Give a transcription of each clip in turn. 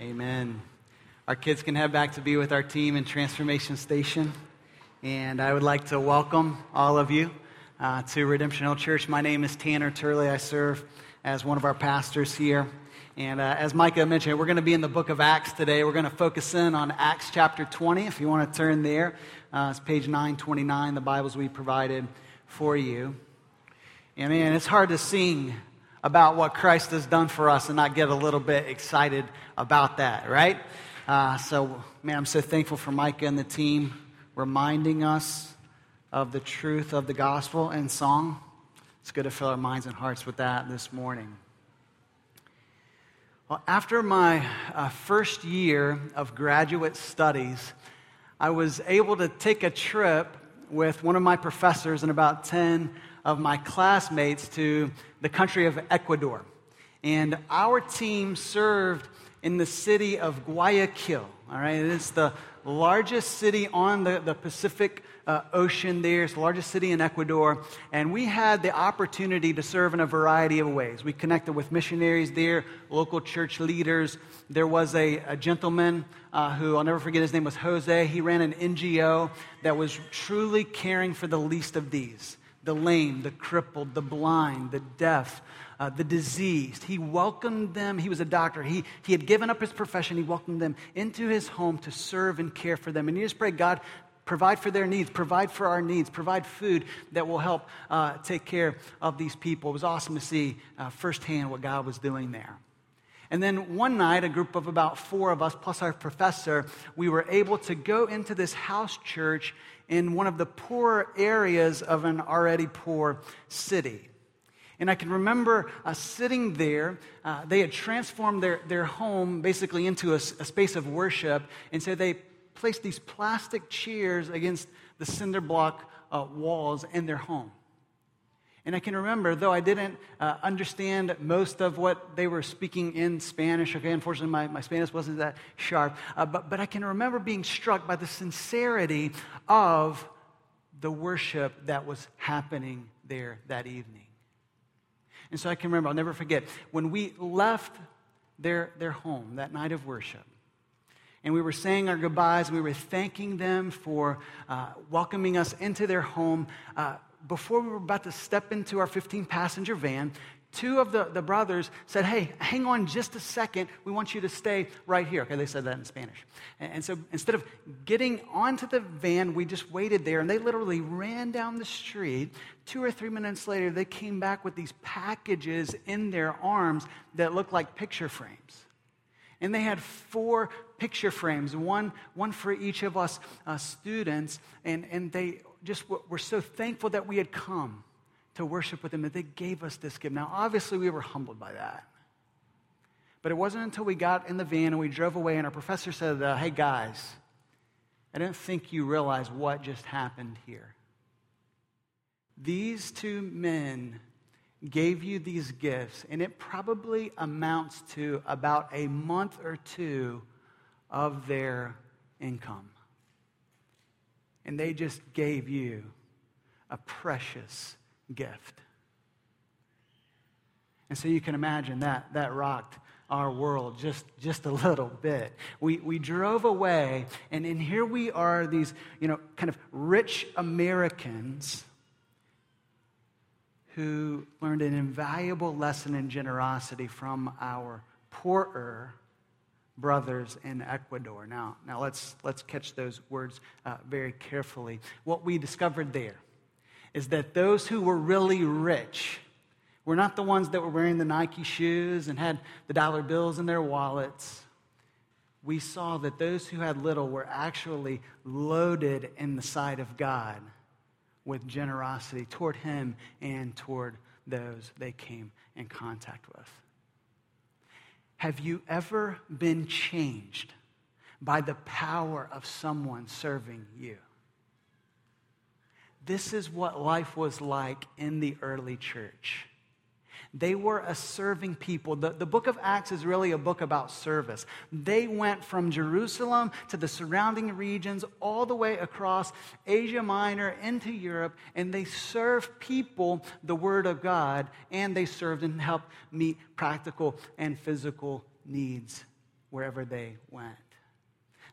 Amen. Our kids can head back to be with our team in Transformation Station. And I would like to welcome all of you uh, to Redemption Hill Church. My name is Tanner Turley. I serve as one of our pastors here. And uh, as Micah mentioned, we're going to be in the book of Acts today. We're going to focus in on Acts chapter 20. If you want to turn there, uh, it's page 929, the Bibles we provided for you. And man, it's hard to sing about what Christ has done for us and not get a little bit excited about that, right? Uh, so, man, I'm so thankful for Micah and the team reminding us of the truth of the gospel and song. It's good to fill our minds and hearts with that this morning. Well, after my uh, first year of graduate studies, I was able to take a trip with one of my professors and about 10 of my classmates to the country of Ecuador. And our team served in the city of Guayaquil. All right, it's the largest city on the, the Pacific uh, Ocean there. It's the largest city in Ecuador. And we had the opportunity to serve in a variety of ways. We connected with missionaries there, local church leaders. There was a, a gentleman uh, who I'll never forget, his name was Jose. He ran an NGO that was truly caring for the least of these the lame, the crippled, the blind, the deaf, uh, the diseased. He welcomed them. He was a doctor. He, he had given up his profession. He welcomed them into his home to serve and care for them. And you just pray, God, provide for their needs, provide for our needs, provide food that will help uh, take care of these people. It was awesome to see uh, firsthand what God was doing there. And then one night, a group of about four of us, plus our professor, we were able to go into this house church in one of the poorer areas of an already poor city. And I can remember uh, sitting there. Uh, they had transformed their, their home basically into a, a, space of worship. And so they placed these plastic chairs against the cinder block uh, walls in their home. And I can remember, though I didn't uh, understand most of what they were speaking in Spanish, okay, unfortunately my, my Spanish wasn't that sharp, uh, but, but I can remember being struck by the sincerity of the worship that was happening there that evening. And so I can remember, I'll never forget, when we left their, their home that night of worship, and we were saying our goodbyes, we were thanking them for uh, welcoming us into their home. Uh, before we were about to step into our 15 passenger van, two of the, the brothers said, Hey, hang on just a second. We want you to stay right here. Okay, they said that in Spanish. And, and so instead of getting onto the van, we just waited there and they literally ran down the street. Two or three minutes later, they came back with these packages in their arms that looked like picture frames. And they had four picture frames, one, one for each of us uh, students. And, and they just were so thankful that we had come to worship with them, that they gave us this gift. Now, obviously, we were humbled by that. But it wasn't until we got in the van and we drove away, and our professor said, uh, Hey, guys, I didn't think you realize what just happened here. These two men gave you these gifts, and it probably amounts to about a month or two of their income and they just gave you a precious gift. And so you can imagine that that rocked our world just, just a little bit. We, we drove away, and, and here we are, these, you know, kind of rich Americans who learned an invaluable lesson in generosity from our poorer brothers in Ecuador. Now, now let's, let's catch those words uh, very carefully. What we discovered there is that those who were really rich were not the ones that were wearing the Nike shoes and had the dollar bills in their wallets. We saw that those who had little were actually loaded in the sight of God with generosity toward Him and toward those they came in contact with. Have you ever been changed by the power of someone serving you? This is what life was like in the early church. They were a serving people. The, the book of Acts is really a book about service. They went from Jerusalem to the surrounding regions, all the way across Asia Minor into Europe, and they served people the Word of God, and they served and helped meet practical and physical needs wherever they went.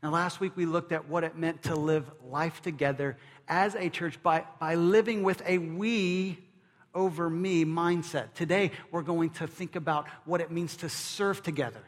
Now, last week we looked at what it meant to live life together as a church by, by living with a we over me mindset. Today we're going to think about what it means to serve together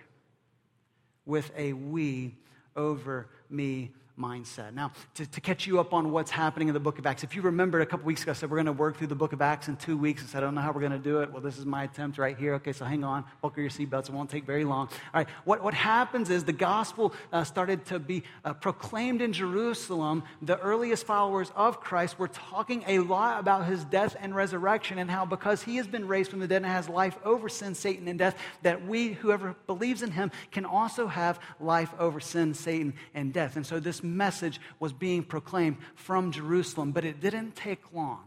with a we over me mindset. Now, to, to, catch you up on what's happening in the book of Acts, if you remember a couple weeks ago, I said we're going to work through the book of Acts in two weeks. I said, I don't know how we're going to do it. Well, this is my attempt right here. Okay, so hang on, buckle your seatbelts. It won't take very long. All right, what, what happens is the gospel uh, started to be uh, proclaimed in Jerusalem. The earliest followers of Christ were talking a lot about his death and resurrection and how because he has been raised from the dead and has life over sin, Satan, and death, that we, whoever believes in him, can also have life over sin, Satan, and death. And so this message was being proclaimed from Jerusalem, but it didn't take long.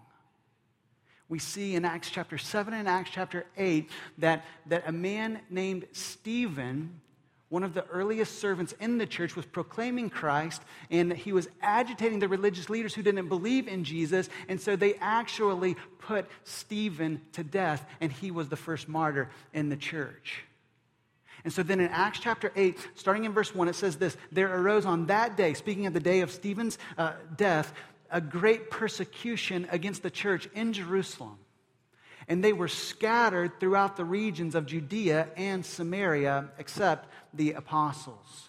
We see in Acts chapter 7 and Acts chapter 8 that, that a man named Stephen, one of the earliest servants in the church, was proclaiming Christ, and he was agitating the religious leaders who didn't believe in Jesus. And so they actually put Stephen to death, and he was the first martyr in the church. And so then in Acts chapter 8, starting in verse 1, it says this There arose on that day, speaking of the day of Stephen's uh, death, a great persecution against the church in Jerusalem. And they were scattered throughout the regions of Judea and Samaria, except the apostles.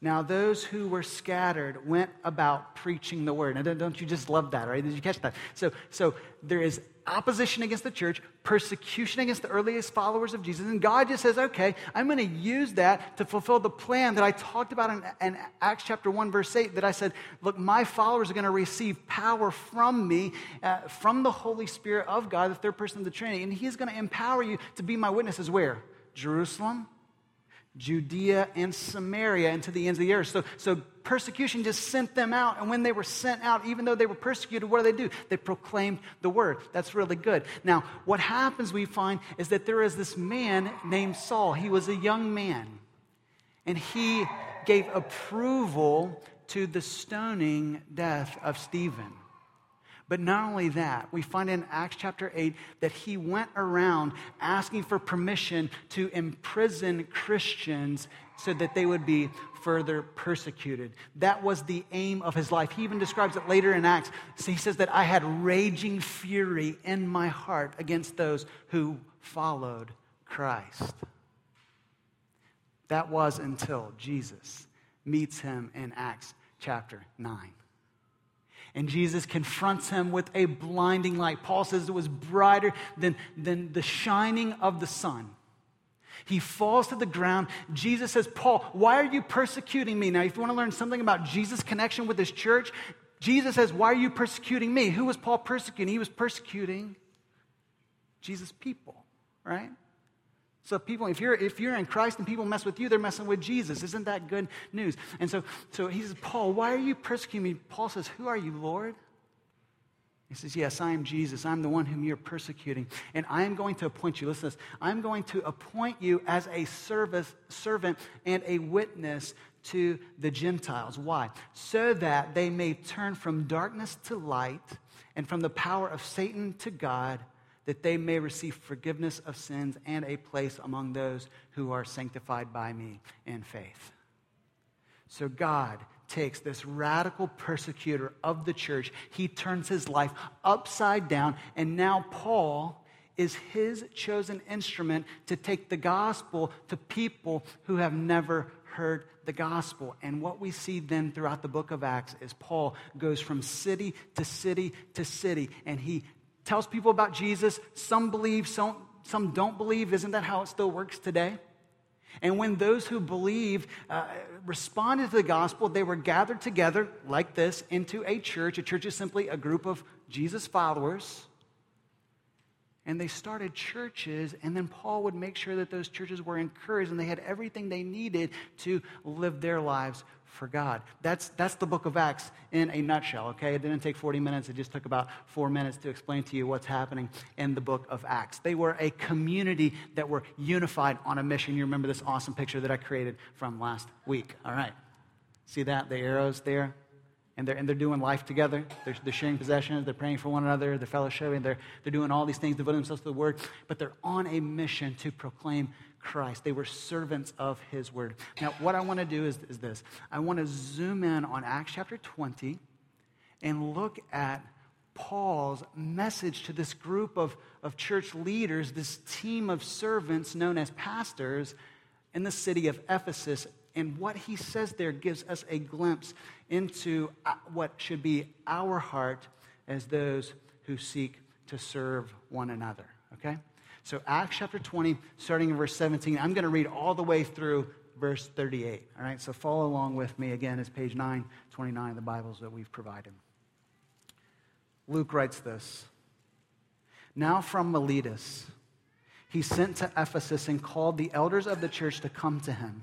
Now, those who were scattered went about preaching the word. Now, don't you just love that, right? Did you catch that? So, so there is opposition against the church, persecution against the earliest followers of Jesus. And God just says, okay, I'm going to use that to fulfill the plan that I talked about in, in, Acts chapter 1, verse 8, that I said, look, my followers are going to receive power from me, uh, from the Holy Spirit of God, the third person of the Trinity. And He's going to empower you to be my witnesses where? Jerusalem, Judea and Samaria and to the ends of the earth. So, so persecution just sent them out. And when they were sent out, even though they were persecuted, what do they do? They proclaimed the word. That's really good. Now, what happens, we find, is that there is this man named Saul. He was a young man. And he gave approval to the stoning death of Stephen. But not only that, we find in Acts chapter 8 that he went around asking for permission to imprison Christians so that they would be further persecuted. That was the aim of his life. He even describes it later in Acts. So he says that I had raging fury in my heart against those who followed Christ. That was until Jesus meets him in Acts chapter 9. And Jesus confronts him with a blinding light. Paul says it was brighter than, than the shining of the sun. He falls to the ground. Jesus says, Paul, why are you persecuting me? Now, if you want to learn something about Jesus' connection with his church, Jesus says, Why are you persecuting me? Who was Paul persecuting? He was persecuting Jesus' people, right? So if people, if you're if you're in Christ and people mess with you, they're messing with Jesus. Isn't that good news? And so, so he says, Paul, why are you persecuting me? Paul says, Who are you, Lord? He says, Yes, I am Jesus. I'm the one whom you're persecuting. And I am going to appoint you. Listen to this. I'm going to appoint you as a service, servant and a witness to the Gentiles. Why? So that they may turn from darkness to light and from the power of Satan to God that they may receive forgiveness of sins and a place among those who are sanctified by me in faith. So God takes this radical persecutor of the church, he turns his life upside down, and now Paul is his chosen instrument to take the gospel to people who have never heard the gospel. And what we see then throughout the book of Acts is Paul goes from city to city to city, and he tells people about Jesus. Some believe, some, some don't believe. Isn't that how it still works today? And when those who believe uh, responded to the gospel, they were gathered together like this into a church. A church is simply a group of Jesus followers. And they started churches, and then Paul would make sure that those churches were encouraged and they had everything they needed to live their lives for God. That's, that's the book of Acts in a nutshell, okay? It didn't take 40 minutes, it just took about four minutes to explain to you what's happening in the book of Acts. They were a community that were unified on a mission. You remember this awesome picture that I created from last week, all right? See that? The arrows there? And they're, and they're doing life together. They're, they're sharing possessions. They're praying for one another. They're fellowshipping. They're, they're doing all these things, devoting themselves to the word. But they're on a mission to proclaim Christ. They were servants of his word. Now, what I want to do is, is this I want to zoom in on Acts chapter 20 and look at Paul's message to this group of, of church leaders, this team of servants known as pastors in the city of Ephesus. And what he says there gives us a glimpse into uh, what should be our heart as those who seek to serve one another. Okay? So, Acts chapter 20, starting in verse 17, I'm going to read all the way through verse 38. All right? So, follow along with me. Again, it's page 929 of the Bibles that we've provided. Luke writes this Now from Miletus, he sent to Ephesus and called the elders of the church to come to him.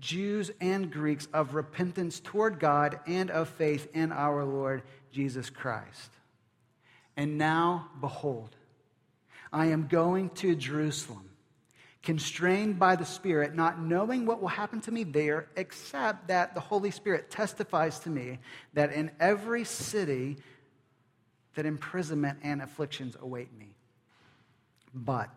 Jews and Greeks of repentance toward God and of faith in our Lord Jesus Christ. And now, behold, I am going to Jerusalem, constrained by the Spirit, not knowing what will happen to me there, except that the Holy Spirit testifies to me that in every city that imprisonment and afflictions await me. But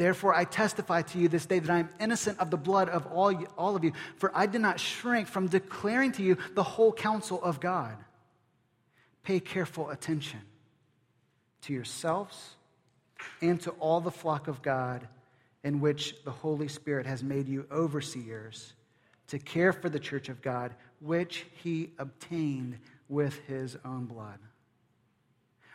Therefore, I testify to you this day that I am innocent of the blood of all, all of you, for I did not shrink from declaring to you the whole counsel of God. Pay careful attention to yourselves and to all the flock of God in which the Holy Spirit has made you overseers to care for the church of God, which he obtained with his own blood.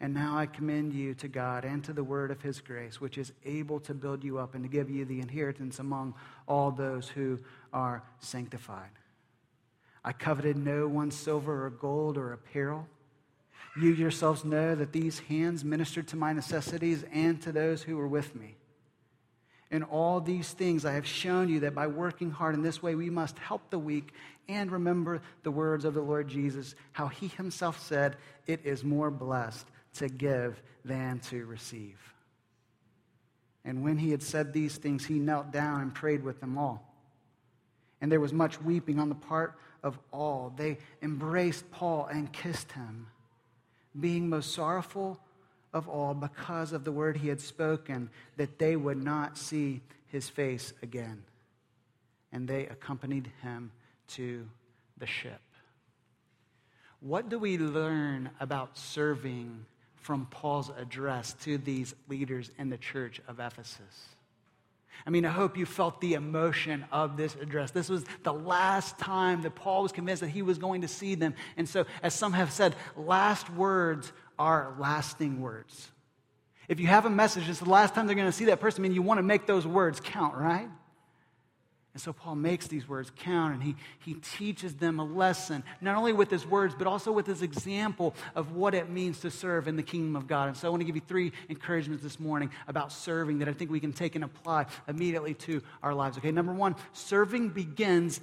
And now I commend you to God and to the word of his grace, which is able to build you up and to give you the inheritance among all those who are sanctified. I coveted no one's silver or gold or apparel. You yourselves know that these hands ministered to my necessities and to those who were with me. In all these things, I have shown you that by working hard in this way, we must help the weak and remember the words of the Lord Jesus, how he himself said, It is more blessed to give than to receive. And when he had said these things, he knelt down and prayed with them all. And there was much weeping on the part of all. They embraced Paul and kissed him, being most sorrowful of all because of the word he had spoken, that they would not see his face again. And they accompanied him to the ship. What do we learn about serving from Paul's address to these leaders in the church of Ephesus? I mean, I hope you felt the emotion of this address. This was the last time that Paul was convinced that he was going to see them. And so, as some have said, last words are lasting words. If you have a message, it's the last time they're going to see that person, I mean, you want to make those words count, right? And so Paul makes these words count and he, he teaches them a lesson, not only with his words, but also with his example of what it means to serve in the kingdom of God. And so I want to give you three encouragements this morning about serving that I think we can take and apply immediately to our lives. Okay, number one, serving begins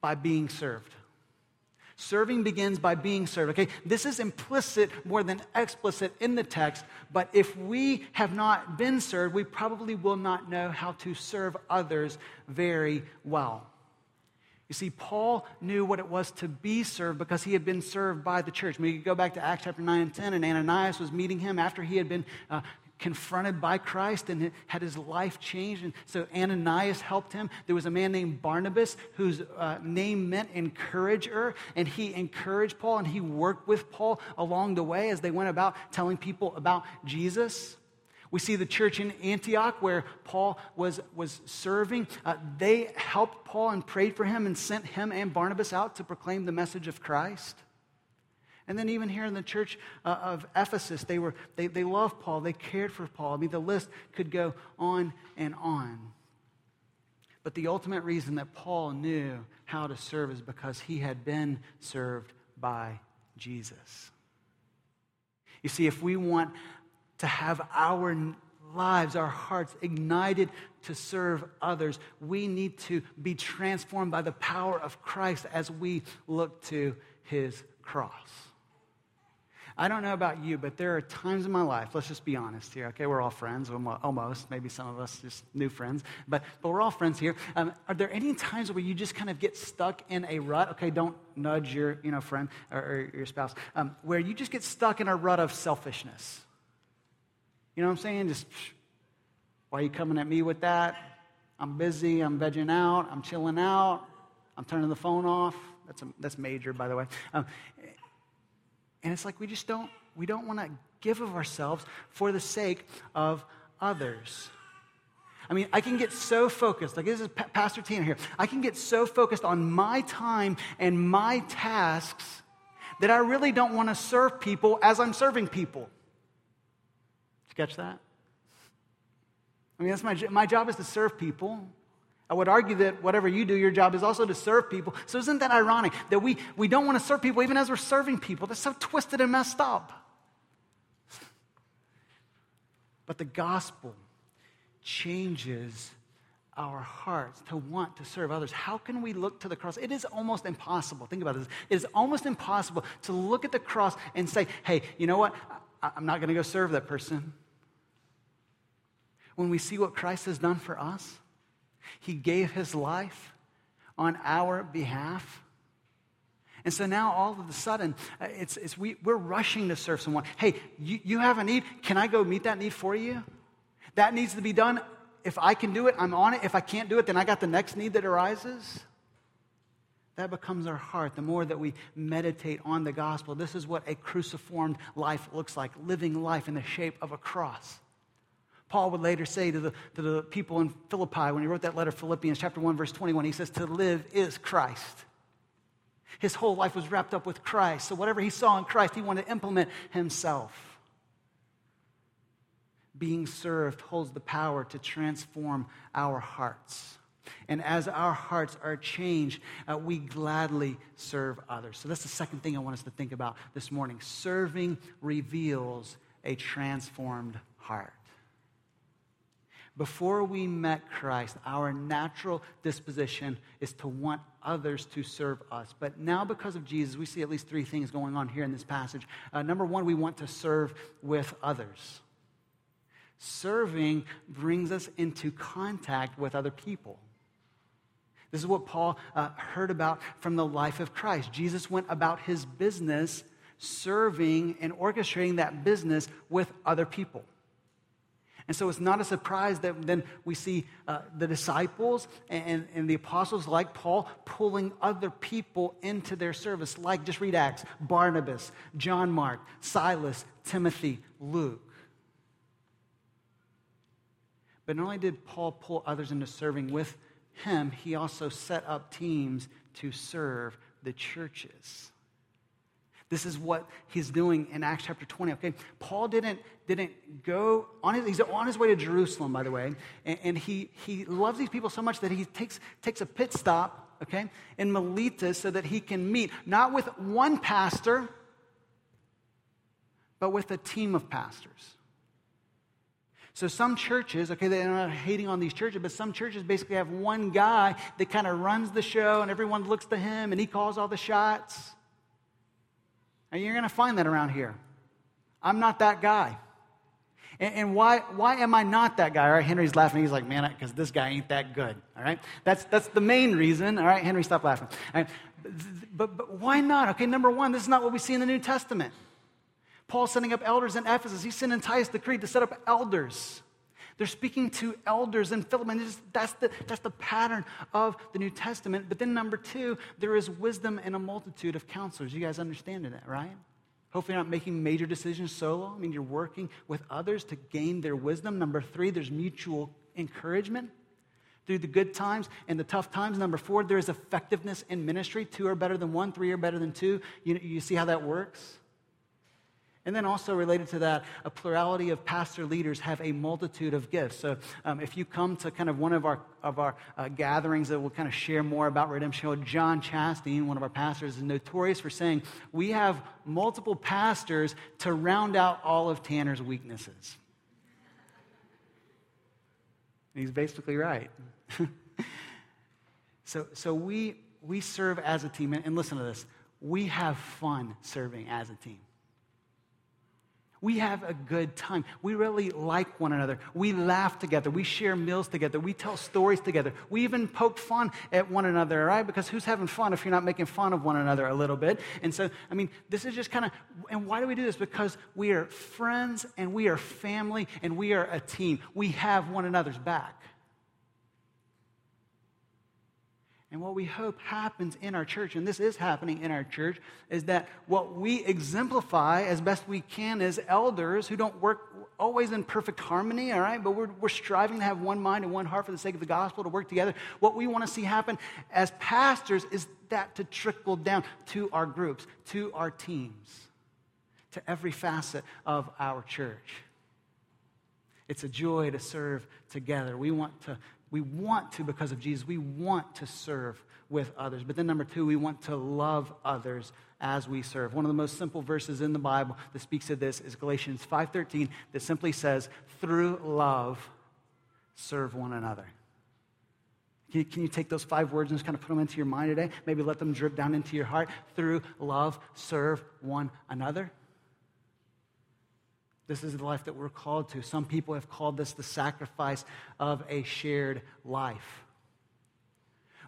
by being served. Serving begins by being served. Okay, this is implicit more than explicit in the text, but if we have not been served, we probably will not know how to serve others very well. You see, Paul knew what it was to be served because he had been served by the church. We could go back to Acts chapter 9 and 10, and Ananias was meeting him after he had been uh, confronted by Christ and had his life changed. And so Ananias helped him. There was a man named Barnabas whose uh, name meant encourager, and he encouraged Paul and he worked with Paul along the way as they went about telling people about Jesus. We see the church in Antioch where Paul was, was serving. Uh, they helped Paul and prayed for him and sent him and Barnabas out to proclaim the message of Christ. And then even here in the church uh, of Ephesus, they, were, they, they loved Paul. They cared for Paul. I mean, the list could go on and on. But the ultimate reason that Paul knew how to serve is because he had been served by Jesus. You see, if we want to have our lives, our hearts ignited to serve others, we need to be transformed by the power of Christ as we look to his cross. I don't know about you, but there are times in my life, let's just be honest here, okay? We're all friends, almost, maybe some of us just new friends, but, but we're all friends here. Um, are there any times where you just kind of get stuck in a rut? Okay, don't nudge your you know, friend or, or your spouse, um, where you just get stuck in a rut of selfishness. You know what I'm saying? Just, why are you coming at me with that? I'm busy, I'm vegging out, I'm chilling out, I'm turning the phone off. That's, a, that's major, by the way. Um, and it's like we just don't, we don't want to give of ourselves for the sake of others. I mean, I can get so focused, like this is Pastor Tanner here. I can get so focused on my time and my tasks that I really don't want to serve people as I'm serving people. Did you catch that? I mean, that's my, my job is to serve people. I would argue that whatever you do, your job is also to serve people. So isn't that ironic that we, we don't want to serve people even as we're serving people? That's so twisted and messed up. But the gospel changes our hearts to want to serve others. How can we look to the cross? It is almost impossible. Think about this. It is almost impossible to look at the cross and say, hey, you know what? I'm not going to go serve that person. When we see what Christ has done for us, he gave his life on our behalf. And so now all of a sudden, uh, it's, it's we, we're rushing to serve someone. Hey, you, you have a need. Can I go meet that need for you? That needs to be done. If I can do it, I'm on it. If I can't do it, then I got the next need that arises. That becomes our heart the more that we meditate on the gospel. This is what a cruciformed life looks like living life in the shape of a cross. Paul would later say to the, to the people in Philippi when he wrote that letter, Philippians chapter 1, verse 21, he says, To live is Christ. His whole life was wrapped up with Christ. So whatever he saw in Christ, he wanted to implement himself. Being served holds the power to transform our hearts. And as our hearts are changed, uh, we gladly serve others. So that's the second thing I want us to think about this morning. Serving reveals a transformed heart. Before we met Christ, our natural disposition is to want others to serve us. But now, because of Jesus, we see at least three things going on here in this passage. Uh, number one, we want to serve with others. Serving brings us into contact with other people. This is what Paul uh, heard about from the life of Christ. Jesus went about his business serving and orchestrating that business with other people. And so it's not a surprise that then we see uh, the disciples and, and the apostles, like Paul, pulling other people into their service, like just read Acts Barnabas, John Mark, Silas, Timothy, Luke. But not only did Paul pull others into serving with him, he also set up teams to serve the churches. This is what he's doing in Acts chapter 20. Okay, Paul didn't, didn't go on his, he's on his way to Jerusalem, by the way, and, and he, he loves these people so much that he takes, takes a pit stop, okay, in Miletus so that he can meet not with one pastor, but with a team of pastors. So some churches, okay, they're not hating on these churches, but some churches basically have one guy that kind of runs the show and everyone looks to him and he calls all the shots. And you're going to find that around here. I'm not that guy. And, and, why, why am I not that guy? All right, Henry's laughing. He's like, man, because this guy ain't that good. All right, that's, that's the main reason. All right, Henry, stop laughing. But, but why not? Okay, number one, this is not what we see in the New Testament. Paul's setting up elders in Ephesus. He's sending Titus the Crete to set up elders. They're speaking to elders in Philippi. That's the, that's the pattern of the New Testament. But then, number two, there is wisdom in a multitude of counselors. You guys understand that, right? Hopefully, you're not making major decisions solo. I mean, you're working with others to gain their wisdom. Number three, there's mutual encouragement through the good times and the tough times. Number four, there is effectiveness in ministry. Two are better than one, three are better than two. You, you see how that works? And then also related to that, a plurality of pastor leaders have a multitude of gifts. So um, if you come to kind of one of our, of our uh, gatherings that will kind of share more about Redemption, John Chastain, one of our pastors, is notorious for saying, we have multiple pastors to round out all of Tanner's weaknesses. And he's basically right. so so we, we serve as a team. And listen to this we have fun serving as a team. We have a good time. We really like one another. We laugh together. We share meals together. We tell stories together. We even poke fun at one another, right? Because who's having fun if you're not making fun of one another a little bit? And so, I mean, this is just kind of, and why do we do this? Because we are friends and we are family and we are a team. We have one another's back. And what we hope happens in our church, and this is happening in our church, is that what we exemplify as best we can as elders who don't work always in perfect harmony, all right, but we're, we're striving to have one mind and one heart for the sake of the gospel to work together. What we want to see happen as pastors is that to trickle down to our groups, to our teams, to every facet of our church. It's a joy to serve together. We want to we want to, because of Jesus, we want to serve with others. But then, number two, we want to love others as we serve. One of the most simple verses in the Bible that speaks of this is Galatians 5:13 that simply says, "Through love serve one another." Can you, can you, take those five words and just kind of put them into your mind today? Maybe let them drip down into your heart. Through love, serve one another. This is the life that we're called to. Some people have called this the sacrifice of a shared life.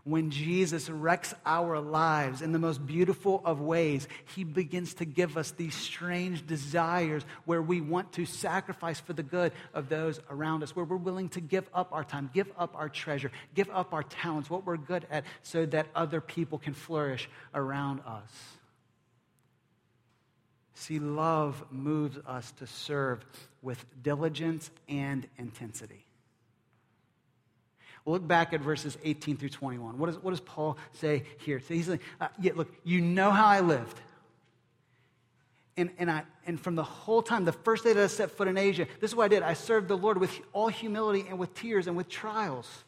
When Jesus wrecks our lives in the most beautiful of ways, he begins to give us these strange desires where we want to sacrifice for the good of those around us, where we're willing to give up our time, give up our treasure, give up our talents, what we're good at, so that other people can flourish around us. See, love moves us to serve with diligence and intensity. Look back at verses 18 through 21. What, is, what does Paul say here? So he's like, uh, yeah, look, you know how I lived. And, and, I, and from the whole time, the first day that I set foot in Asia, this is what I did. I served the Lord with all humility and with tears and with trials.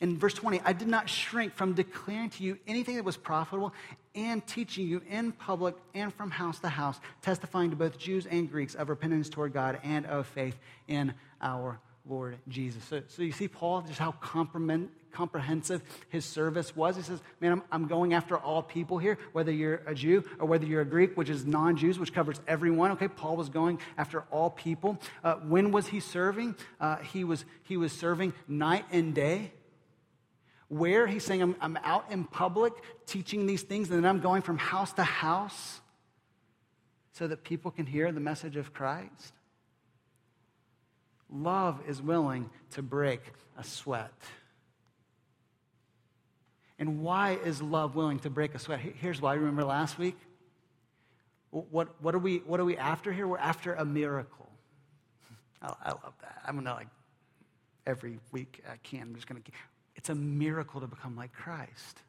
In verse 20, I did not shrink from declaring to you anything that was profitable and teaching you in public and from house to house, testifying to both Jews and Greeks of repentance toward God and of faith in our Lord Jesus. So, so you see, Paul, just how comprehensive his service was. He says, Man, I'm, I'm, going after all people here, whether you're a Jew or whether you're a Greek, which is non Jews, which covers everyone. Okay, Paul was going after all people. Uh, when was he serving? Uh, he, was, he was serving night and day. Where? He's saying, I'm, I'm out in public teaching these things, and then I'm going from house to house so that people can hear the message of Christ. Love is willing to break a sweat. And why is love willing to break a sweat? Here's why. Remember last week? What, what, are, we, what are we after here? We're after a miracle. I, I love that. I'm going to, like, every week I can, I'm just going to it's a miracle to become like Christ.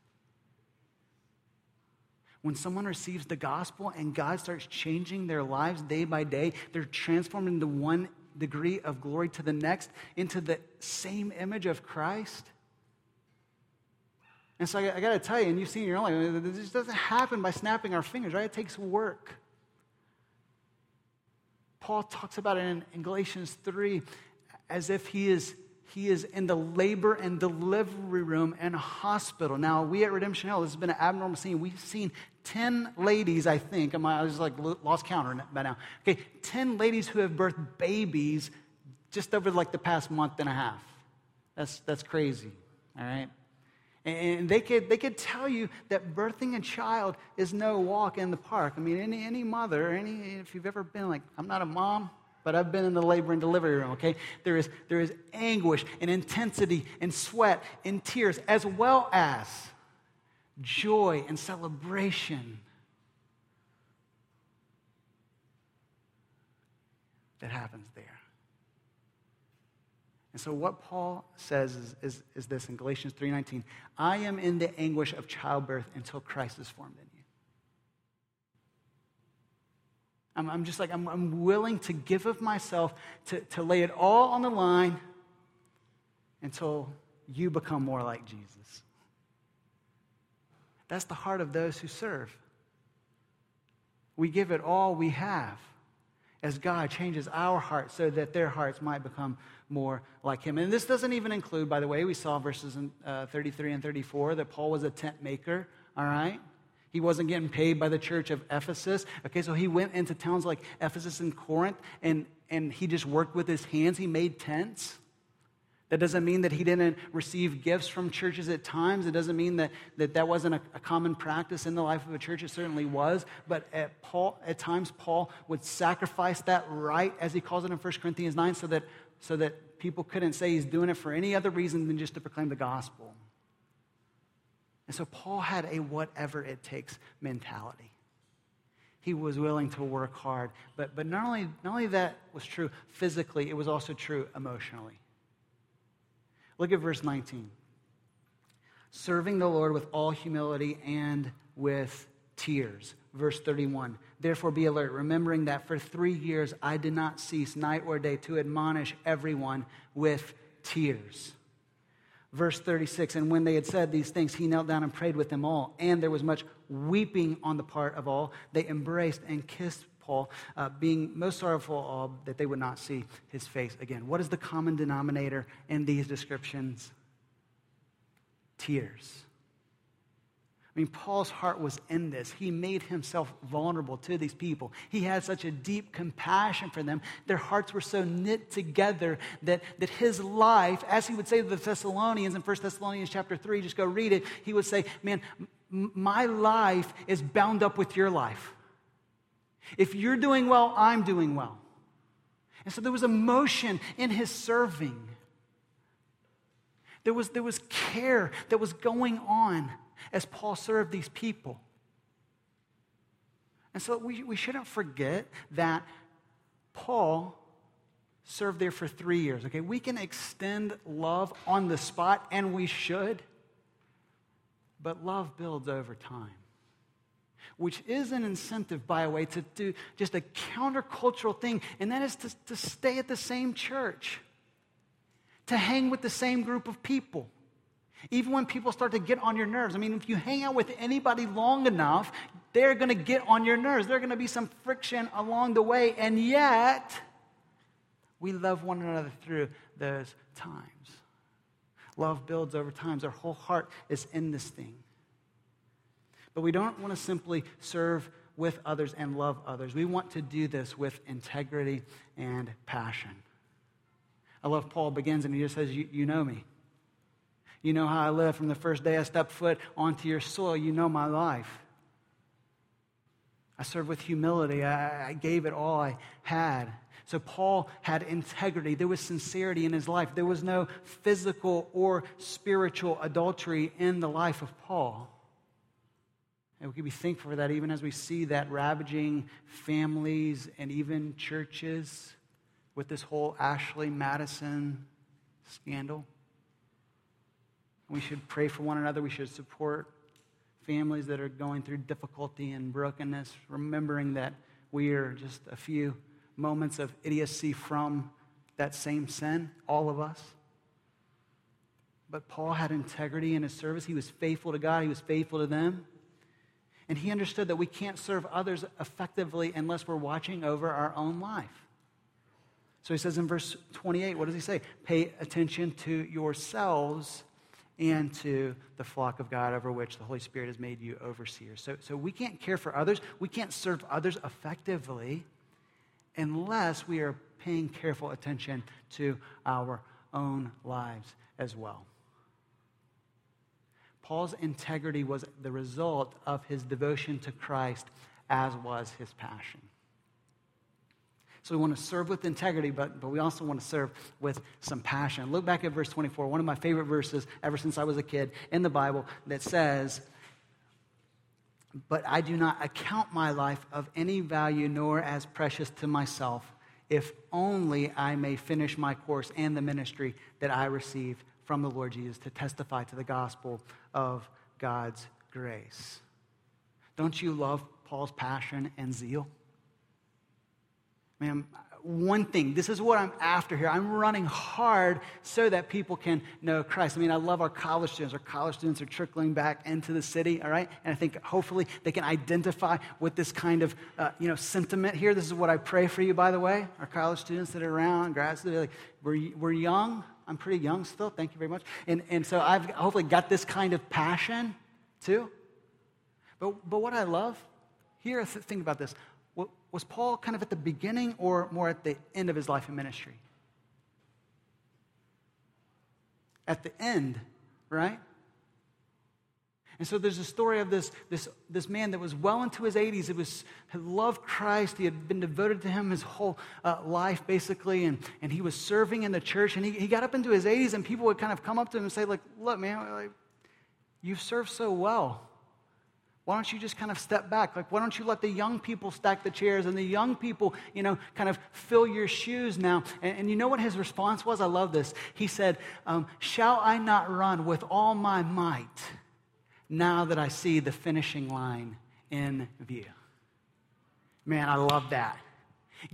When someone receives the gospel and God starts changing their lives day by day, they're transformed into one degree of glory to the next, into the same image of Christ. And so I, I got to tell you, and you've seen in your own life, this doesn't happen by snapping our fingers, right? It takes work. Paul talks about it in, in Galatians 3 as if he is he is in the labor and delivery room in a hospital. Now, we at Redemption Hill, this has been an abnormal scene. We've seen 10 ladies, I think, I was like lost count by now. Okay, 10 ladies who have birthed babies just over like the past month and a half. That's, that's crazy, all right? And they could, they could tell you that birthing a child is no walk in the park. I mean, any, any mother, any, if you've ever been like, I'm not a mom, but I've been in the labor and delivery room, okay? There is, there is anguish and intensity and sweat and tears, as well as joy and celebration that happens there. And so what Paul says is, is, is this in Galatians 3.19, I am in the anguish of childbirth until Christ is formed in you. I'm, I'm just like, I'm, I'm willing to give of myself, to, to lay it all on the line until you become more like Jesus. That's the heart of those who serve. We give it all we have as God changes our hearts so that their hearts might become more like Him. And this doesn't even include, by the way, we saw verses in, uh, 33 and 34 that Paul was a tent maker, all right? He wasn't getting paid by the church of Ephesus. Okay, so he went into towns like Ephesus and Corinth and, and he just worked with his hands. He made tents. That doesn't mean that he didn't receive gifts from churches at times. It doesn't mean that that, that wasn't a, a common practice in the life of a church. It certainly was. But at, Paul, at times, Paul would sacrifice that right, as he calls it in 1 Corinthians 9, so that, so that people couldn't say he's doing it for any other reason than just to proclaim the gospel. And so Paul had a whatever it takes mentality. He was willing to work hard. But, but not, only, not only that was true physically, it was also true emotionally. Look at verse 19. Serving the Lord with all humility and with tears. Verse 31. Therefore be alert, remembering that for three years I did not cease night or day to admonish everyone with tears. Verse 36 And when they had said these things, he knelt down and prayed with them all. And there was much weeping on the part of all. They embraced and kissed Paul, uh, being most sorrowful all that they would not see his face again. What is the common denominator in these descriptions? Tears. I mean, Paul's heart was in this. He made himself vulnerable to these people. He had such a deep compassion for them. Their hearts were so knit together that, that his life, as he would say to the Thessalonians in 1 Thessalonians chapter 3, just go read it, he would say, Man, my life is bound up with your life. If you're doing well, I'm doing well. And so there was emotion in his serving. There was, there was care that was going on as Paul served these people. And so we, we shouldn't forget that Paul served there for three years. Okay, we can extend love on the spot, and we should, but love builds over time. Which is an incentive, by the way, to do just a countercultural thing, and that is to, to stay at the same church, to hang with the same group of people. Even when people start to get on your nerves. I mean, if you hang out with anybody long enough, they're going to get on your nerves. There's going to be some friction along the way. And yet, we love one another through those times. Love builds over times. Our whole heart is in this thing. But we don't want to simply serve with others and love others. We want to do this with integrity and passion. I love Paul begins and he just says, You, you know me. You know how I live from the first day I stepped foot onto your soil. You know my life. I served with humility. I, I, gave it all I had. So Paul had integrity. There was sincerity in his life. There was no physical or spiritual adultery in the life of Paul. And we can be thankful for that even as we see that ravaging families and even churches with this whole Ashley Madison scandal. We should pray for one another. We should support families that are going through difficulty and brokenness, remembering that we are just a few moments of idiocy from that same sin, all of us. But Paul had integrity in his service. He was faithful to God, he was faithful to them. And he understood that we can't serve others effectively unless we're watching over our own life. So he says in verse 28, what does he say? Pay attention to yourselves and to the flock of God over which the Holy Spirit has made you overseers. So, so we can't care for others, we can't serve others effectively unless we are paying careful attention to our own lives as well. Paul's integrity was the result of his devotion to Christ, as was his passion. So we want to serve with integrity, but, but we also want to serve with some passion. Look back at verse 24, one of my favorite verses ever since I was a kid in the Bible that says, But I do not account my life of any value nor as precious to myself, if only I may finish my course and the ministry that I received from the Lord Jesus to testify to the gospel of God's grace. Don't you love Paul's passion and zeal? Man, one thing, this is what I'm after here. I'm running hard so that people can know Christ. I mean, I love our college students. Our college students are trickling back into the city, all right? And I think hopefully they can identify with this kind of, uh, you know, sentiment here. This is what I pray for you, by the way. Our college students that are around, grad students, like, we're, we're young. I'm pretty young still. Thank you very much. And, and so I've hopefully got this kind of passion too. But, but what I love here, think about this was Paul kind of at the beginning or more at the end of his life in ministry? At the end, right? And so there's a story of this, this, this man that was well into his 80s. It was, had loved Christ. He had been devoted to him his whole uh, life, basically. And, and he was serving in the church. And he, he got up into his 80s, and people would kind of come up to him and say, like, look, man, like, you've served so well. Why don't you just kind of step back? Like, why don't you let the young people stack the chairs and the young people, you know, kind of fill your shoes now? And, and you know what his response was? I love this. He said, um, Shall I not run with all my might now that I see the finishing line in view? Man, I love that.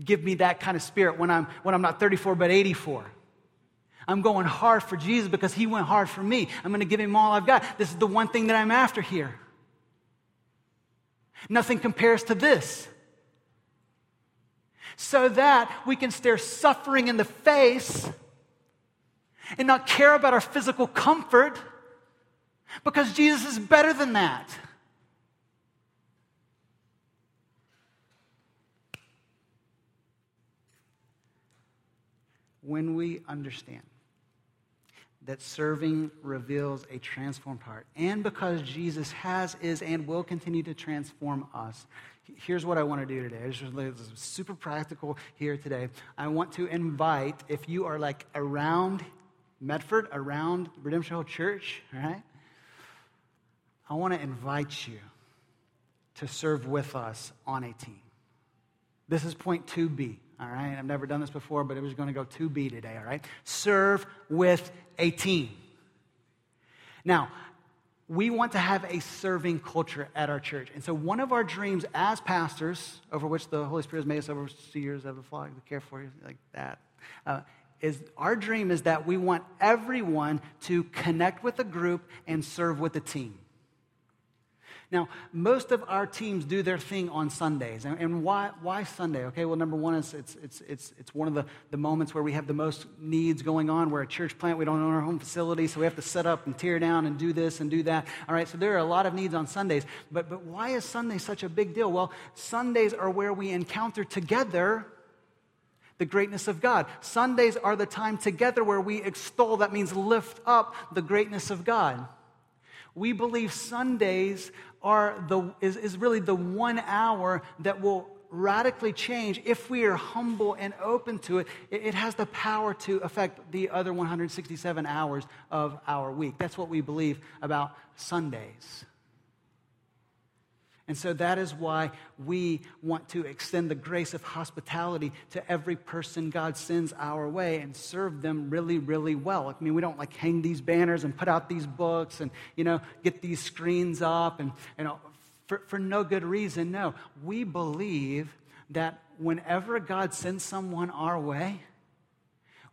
Give me that kind of spirit when I'm, when I'm not 34 but 84. I'm going hard for Jesus because he went hard for me. I'm going to give him all I've got. This is the one thing that I'm after here. Nothing compares to this. So that we can stare suffering in the face and not care about our physical comfort because Jesus is better than that. When we understand that serving reveals a transformed heart. And because Jesus has, is, and will continue to transform us, here's what I want to do today. This is super practical here today. I want to invite, if you are like around Medford, around Redemption Hill Church, right? I want to invite you to serve with us on a team. This is point 2B. All right, I've never done this before, but it was going to go 2B today, all right? Serve with a team. Now, we want to have a serving culture at our church. And so, one of our dreams as pastors, over which the Holy Spirit has made us overseers of the flock to care for you, like that, uh, is our dream is that we want everyone to connect with a group and serve with a team. Now, most of our teams do their thing on Sundays. And, and why, why Sunday? Okay, well, number one is it's, it's, it's, it's one of the, the moments where we have the most needs going on. We're a church plant, we don't own our home facility, so we have to set up and tear down and do this and do that. All right, so there are a lot of needs on Sundays. But, but why is Sunday such a big deal? Well, Sundays are where we encounter together the greatness of God. Sundays are the time together where we extol, that means lift up the greatness of God. We believe Sundays are the, is, is really the one hour that will radically change if we are humble and open to it. It, it has the power to affect the other 167 hours of our week. That's what we believe about Sundays. And so that is why we want to extend the grace of hospitality to every person God sends our way and serve them really, really well. I mean, we don't like hang these banners and put out these books and, you know, get these screens up and, know, for, for no good reason. No, we believe that whenever God sends someone our way,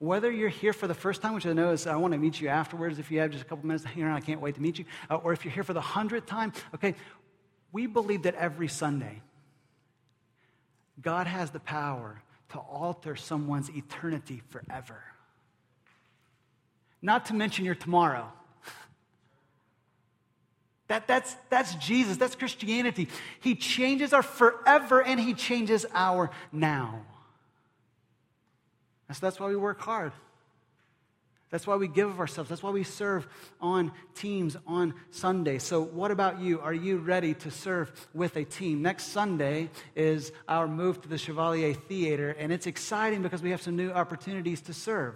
whether you're here for the first time, which I know is I want to meet you afterwards if you have just a couple minutes here, I can't wait to meet you, uh, or if you're here for the hundredth time, okay, we believe that every Sunday, God has the power to alter someone's eternity forever. Not to mention your tomorrow. That, that's, that's Jesus, that's Christianity. He changes our forever and He changes our now. So that's why we work hard. That's why we give of ourselves. That's why we serve on teams on Sunday. So, what about you? Are you ready to serve with a team? Next Sunday is our move to the Chevalier Theater, and it's exciting because we have some new opportunities to serve.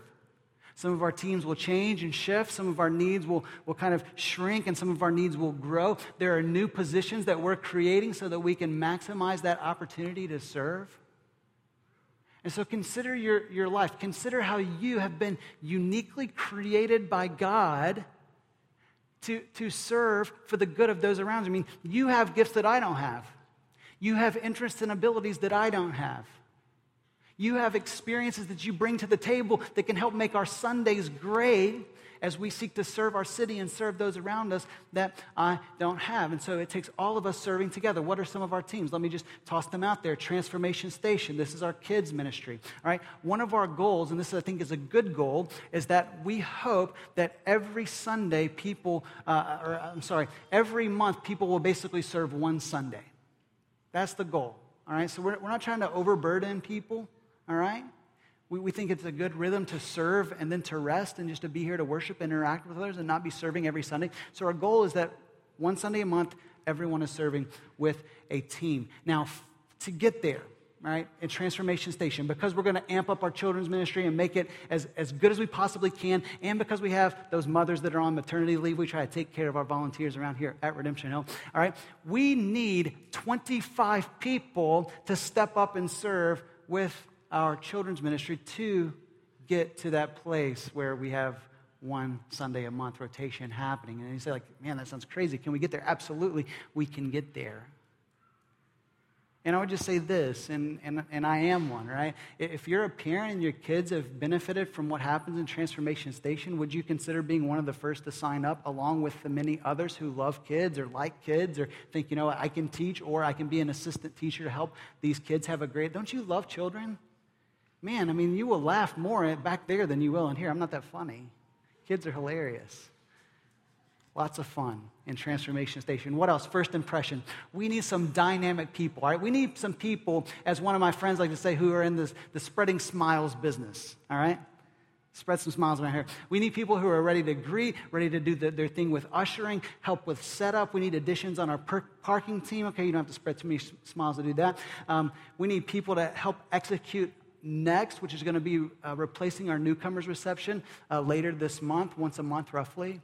Some of our teams will change and shift. Some of our needs will, will kind of shrink, and some of our needs will grow. There are new positions that we're creating so that we can maximize that opportunity to serve. And so consider your, your life. Consider how you have been uniquely created by God to, to serve for the good of those around you. I mean, you have gifts that I don't have, you have interests and abilities that I don't have. You have experiences that you bring to the table that can help make our Sundays great as we seek to serve our city and serve those around us that I don't have. And so it takes all of us serving together. What are some of our teams? Let me just toss them out there. Transformation Station, this is our kids' ministry. All right, one of our goals, and this I think is a good goal, is that we hope that every Sunday people, uh, or I'm sorry, every month people will basically serve one Sunday. That's the goal. All right, so we're, we're not trying to overburden people. All right? We, we think it's a good rhythm to serve and then to rest and just to be here to worship and interact with others and not be serving every Sunday. So our goal is that one Sunday a month, everyone is serving with a team. Now, to get there, right, at Transformation Station, because we're going to amp up our children's ministry and make it as, as good as we possibly can, and because we have those mothers that are on maternity leave, we try to take care of our volunteers around here at Redemption Hill. All right, we need 25 people to step up and serve with our children's ministry to get to that place where we have one Sunday a month rotation happening. And you say, like, man, that sounds crazy. Can we get there? Absolutely, we can get there. And I would just say this, and, and, and I am one, right? If you're a parent and your kids have benefited from what happens in Transformation Station, would you consider being one of the first to sign up along with the many others who love kids or like kids or think, you know, I can teach or I can be an assistant teacher to help these kids have a great. Don't you love children? Man, I mean, you will laugh more back there than you will in here. I'm not that funny. Kids are hilarious. Lots of fun in Transformation Station. What else? First impression. We need some dynamic people, all right? We need some people, as one of my friends like to say, who are in this, the spreading smiles business, all right? Spread some smiles around here. We need people who are ready to greet, ready to do the, their thing with ushering, help with setup. We need additions on our per- parking team. Okay, you don't have to spread too many smiles to do that. Um, we need people to help execute next, which is going to be uh, replacing our newcomers reception uh, later this month, once a month roughly.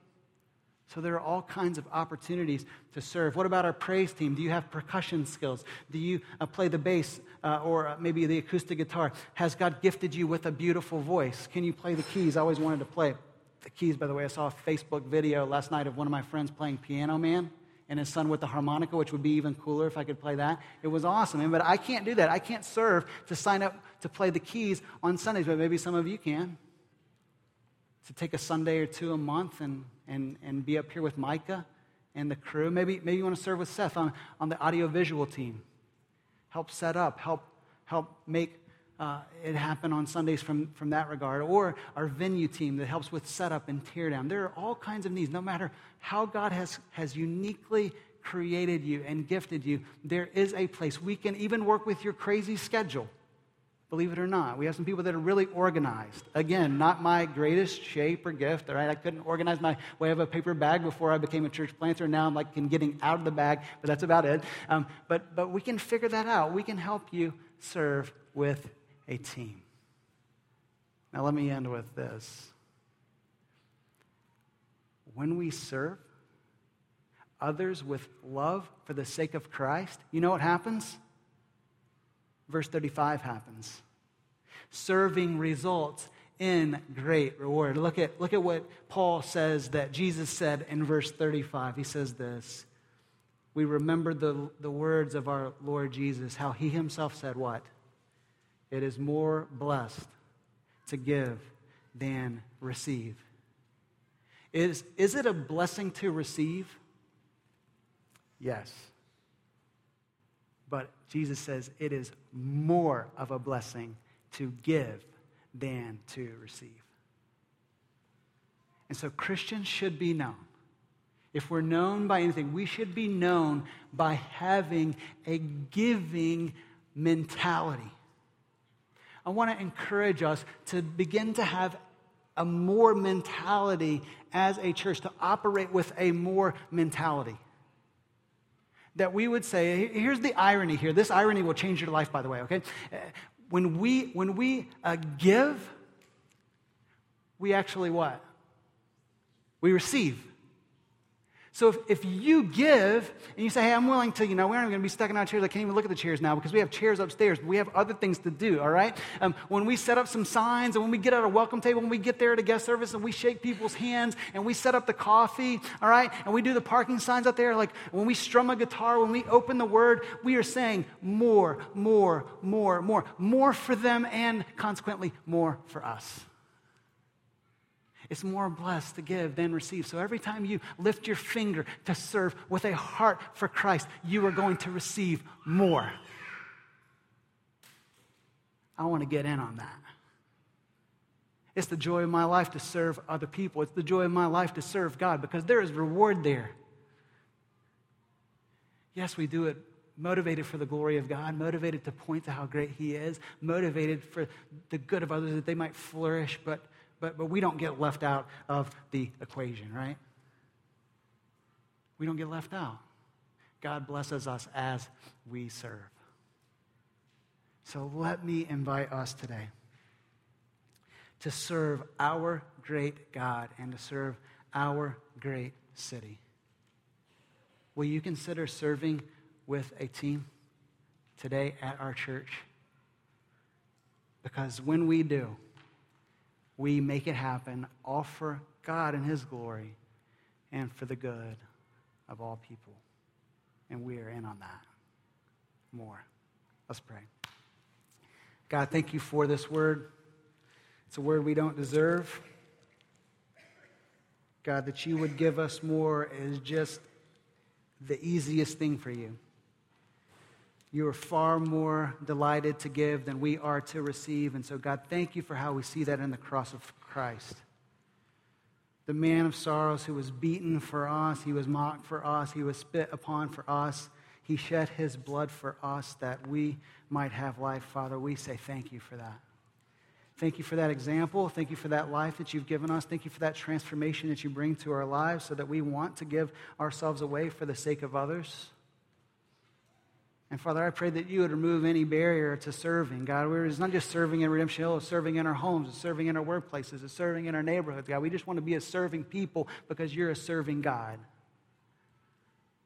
So there are all kinds of opportunities to serve. What about our praise team? Do you have percussion skills? Do you uh, play the bass uh, or uh, maybe the acoustic guitar? Has God gifted you with a beautiful voice? Can you play the keys? I always wanted to play the keys, by the way. I saw a Facebook video last night of one of my friends playing Piano Man and his son with the harmonica, which would be even cooler if I could play that. It was awesome. But I can't do that. I can't serve to sign up to play the keys on Sundays, but maybe some of you can. To take a Sunday or two a month and, and, and be up here with Micah and the crew. Maybe, maybe you want to serve with Seth on, on the audiovisual team. Help set up, help, help make uh, it happen on Sundays from, from that regard, or our venue team that helps with setup and teardown. There are all kinds of needs. No matter how God has, has uniquely created you and gifted you, there is a place. We can even work with your crazy schedule. Believe it or not, we have some people that are really organized. Again, not my greatest shape or gift, all right? I couldn't organize my way of a paper bag before I became a church planter. Now I'm like in getting out of the bag, but that's about it. Um, but, but we can figure that out. We can help you serve with a team. Now, let me end with this. When we serve others with love for the sake of Christ, you know what happens? Verse 35 happens. Serving results in great reward. Look at, look at what Paul says that Jesus said in verse 35. He says this We remember the, the words of our Lord Jesus, how he himself said, What? It is more blessed to give than receive. Is, is it a blessing to receive? Yes. But Jesus says it is more of a blessing to give than to receive. And so Christians should be known. If we're known by anything, we should be known by having a giving mentality. I want to encourage us to begin to have a more mentality as a church, to operate with a more mentality. That we would say, here's the irony here. This irony will change your life, by the way, okay? Uh, when we, when we uh, give, we actually what? We receive. So if, if you give and you say, hey, I'm willing to, you know, we're not going to be stuck in our chairs. I can't even look at the chairs now because we have chairs upstairs. We have other things to do, all right? Um, when we set up some signs and when we get at a welcome table, when we get there at a guest service and we shake people's hands and we set up the coffee, all right? And we do the parking signs out there, like when we strum a guitar, when we open the word, we are saying more, more, more, more. More for them and consequently more for us. It's more blessed to give than receive. So every time you lift your finger to serve with a heart for Christ, you are going to receive more. I want to get in on that. It's the joy of my life to serve other people. It's the joy of my life to serve God because there is reward there. Yes, we do it motivated for the glory of God, motivated to point to how great He is, motivated for the good of others that they might flourish, but but, but we don't get left out of the equation, right? We don't get left out. God blesses us as we serve. So let me invite us today to serve our great God and to serve our great city. Will you consider serving with a team today at our church? Because when we do, we make it happen, all for God and His glory and for the good of all people. And we are in on that more. Let's pray. God, thank you for this word. It's a word we don't deserve. God, that you would give us more is just the easiest thing for you. You are far more delighted to give than we are to receive. And so, God, thank you for how we see that in the cross of Christ. The man of sorrows who was beaten for us, he was mocked for us, he was spit upon for us. He shed his blood for us that we might have life. Father, we say thank you for that. Thank you for that example. Thank you for that life that you've given us. Thank you for that transformation that you bring to our lives so that we want to give ourselves away for the sake of others. And Father, I pray that you would remove any barrier to serving. God, we're, it's not just serving in Redemption Hill, it's serving in our homes, it's serving in our workplaces, it's serving in our neighborhoods. God, we just want to be a serving people because you're a serving God.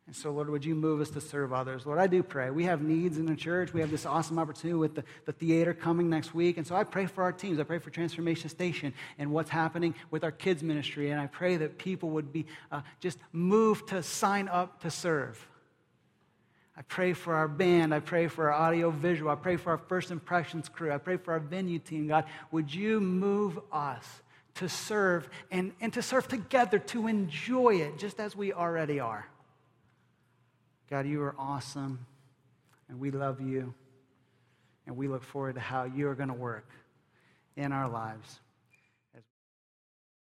And so, Lord, would you move us to serve others? Lord, I do pray. We have needs in the church. We have this awesome opportunity with the, the theater coming next week. And so I pray for our teams. I pray for Transformation Station and what's happening with our kids' ministry. And I pray that people would be uh, just moved to sign up to serve. I pray for our band. I pray for our audio visual. I pray for our first impressions crew. I pray for our venue team. God, would you move us to serve and, and to serve together, to enjoy it just as we already are? God, you are awesome, and we love you, and we look forward to how you are going to work in our lives.